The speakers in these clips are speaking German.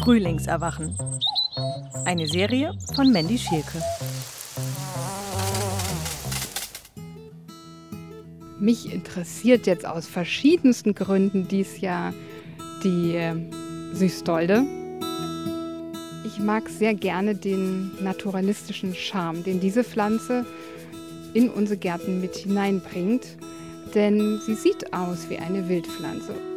Frühlingserwachen. Eine Serie von Mandy Schielke. Mich interessiert jetzt aus verschiedensten Gründen dies Jahr die äh, Süßdolde. Ich mag sehr gerne den naturalistischen Charme, den diese Pflanze in unsere Gärten mit hineinbringt, denn sie sieht aus wie eine Wildpflanze.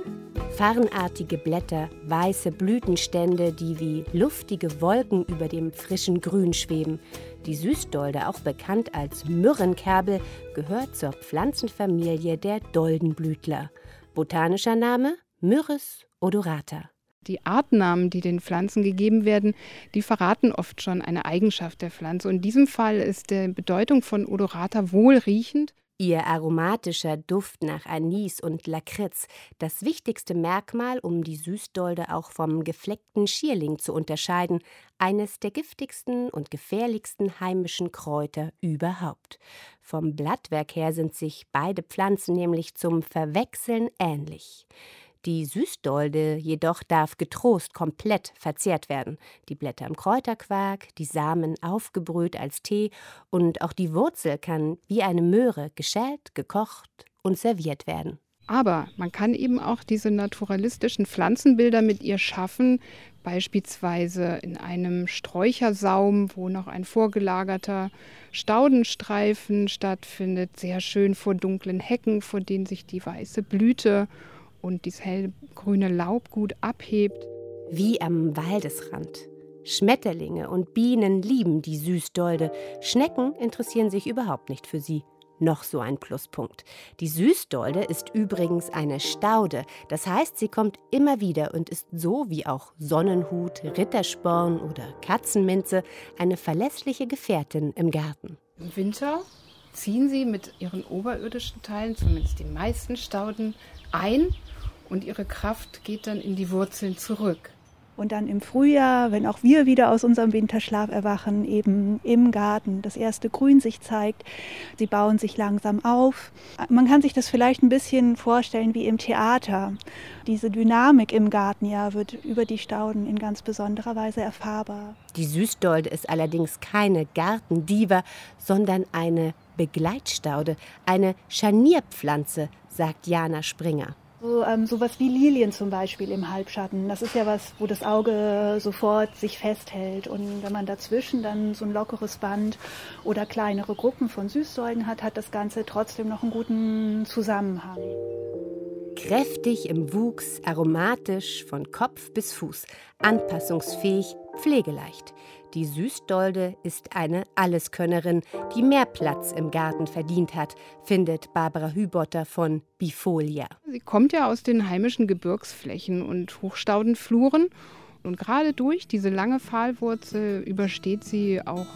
Farnartige Blätter, weiße Blütenstände, die wie luftige Wolken über dem frischen Grün schweben. Die Süßdolde, auch bekannt als Myrrenkerbel, gehört zur Pflanzenfamilie der Doldenblütler. Botanischer Name Myrrhis odorata. Die Artnamen, die den Pflanzen gegeben werden, die verraten oft schon eine Eigenschaft der Pflanze. Und in diesem Fall ist die Bedeutung von odorata wohlriechend Ihr aromatischer Duft nach Anis und Lakritz, das wichtigste Merkmal, um die Süßdolde auch vom gefleckten Schierling zu unterscheiden, eines der giftigsten und gefährlichsten heimischen Kräuter überhaupt. Vom Blattwerk her sind sich beide Pflanzen nämlich zum Verwechseln ähnlich. Die Süßdolde jedoch darf getrost komplett verzehrt werden. Die Blätter im Kräuterquark, die Samen aufgebrüht als Tee und auch die Wurzel kann wie eine Möhre geschält, gekocht und serviert werden. Aber man kann eben auch diese naturalistischen Pflanzenbilder mit ihr schaffen, beispielsweise in einem Sträuchersaum, wo noch ein vorgelagerter Staudenstreifen stattfindet, sehr schön vor dunklen Hecken, vor denen sich die weiße Blüte und dieses hellgrüne Laub gut abhebt. Wie am Waldesrand. Schmetterlinge und Bienen lieben die Süßdolde. Schnecken interessieren sich überhaupt nicht für sie. Noch so ein Pluspunkt. Die Süßdolde ist übrigens eine Staude. Das heißt, sie kommt immer wieder und ist so wie auch Sonnenhut, Rittersporn oder Katzenminze eine verlässliche Gefährtin im Garten. Im Winter ziehen sie mit ihren oberirdischen Teilen, zumindest die meisten Stauden, ein und ihre Kraft geht dann in die Wurzeln zurück. Und dann im Frühjahr, wenn auch wir wieder aus unserem Winterschlaf erwachen, eben im Garten das erste Grün sich zeigt. Sie bauen sich langsam auf. Man kann sich das vielleicht ein bisschen vorstellen wie im Theater. Diese Dynamik im Garten ja wird über die Stauden in ganz besonderer Weise erfahrbar. Die Süßdolde ist allerdings keine Gartendiva, sondern eine Begleitstaude, eine Scharnierpflanze, sagt Jana Springer. So, ähm, sowas wie Lilien zum Beispiel im Halbschatten. Das ist ja was, wo das Auge sofort sich festhält. Und wenn man dazwischen dann so ein lockeres Band oder kleinere Gruppen von Süßsäulen hat, hat das Ganze trotzdem noch einen guten Zusammenhang. Kräftig im Wuchs, aromatisch von Kopf bis Fuß, anpassungsfähig, pflegeleicht. Die Süßdolde ist eine Alleskönnerin, die mehr Platz im Garten verdient hat, findet Barbara Hübotter von Bifolia. Sie kommt ja aus den heimischen Gebirgsflächen und Hochstaudenfluren. Und gerade durch diese lange Pfahlwurzel übersteht sie auch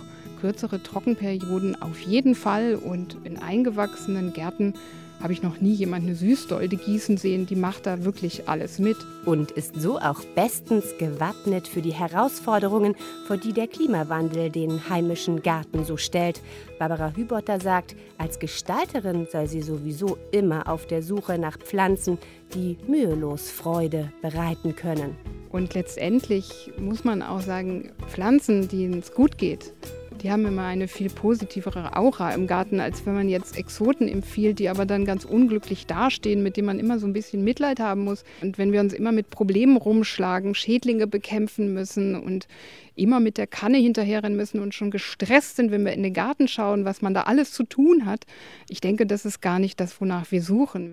kürzere Trockenperioden auf jeden Fall. Und in eingewachsenen Gärten habe ich noch nie jemand eine Süßdolde gießen sehen. Die macht da wirklich alles mit. Und ist so auch bestens gewappnet für die Herausforderungen, vor die der Klimawandel den heimischen Garten so stellt. Barbara Hübotter sagt, als Gestalterin sei sie sowieso immer auf der Suche nach Pflanzen, die mühelos Freude bereiten können. Und letztendlich muss man auch sagen, Pflanzen, denen es gut geht, die haben immer eine viel positivere Aura im Garten, als wenn man jetzt Exoten empfiehlt, die aber dann ganz unglücklich dastehen, mit denen man immer so ein bisschen Mitleid haben muss. Und wenn wir uns immer mit Problemen rumschlagen, Schädlinge bekämpfen müssen und immer mit der Kanne hinterherrennen müssen und schon gestresst sind, wenn wir in den Garten schauen, was man da alles zu tun hat, ich denke, das ist gar nicht das, wonach wir suchen.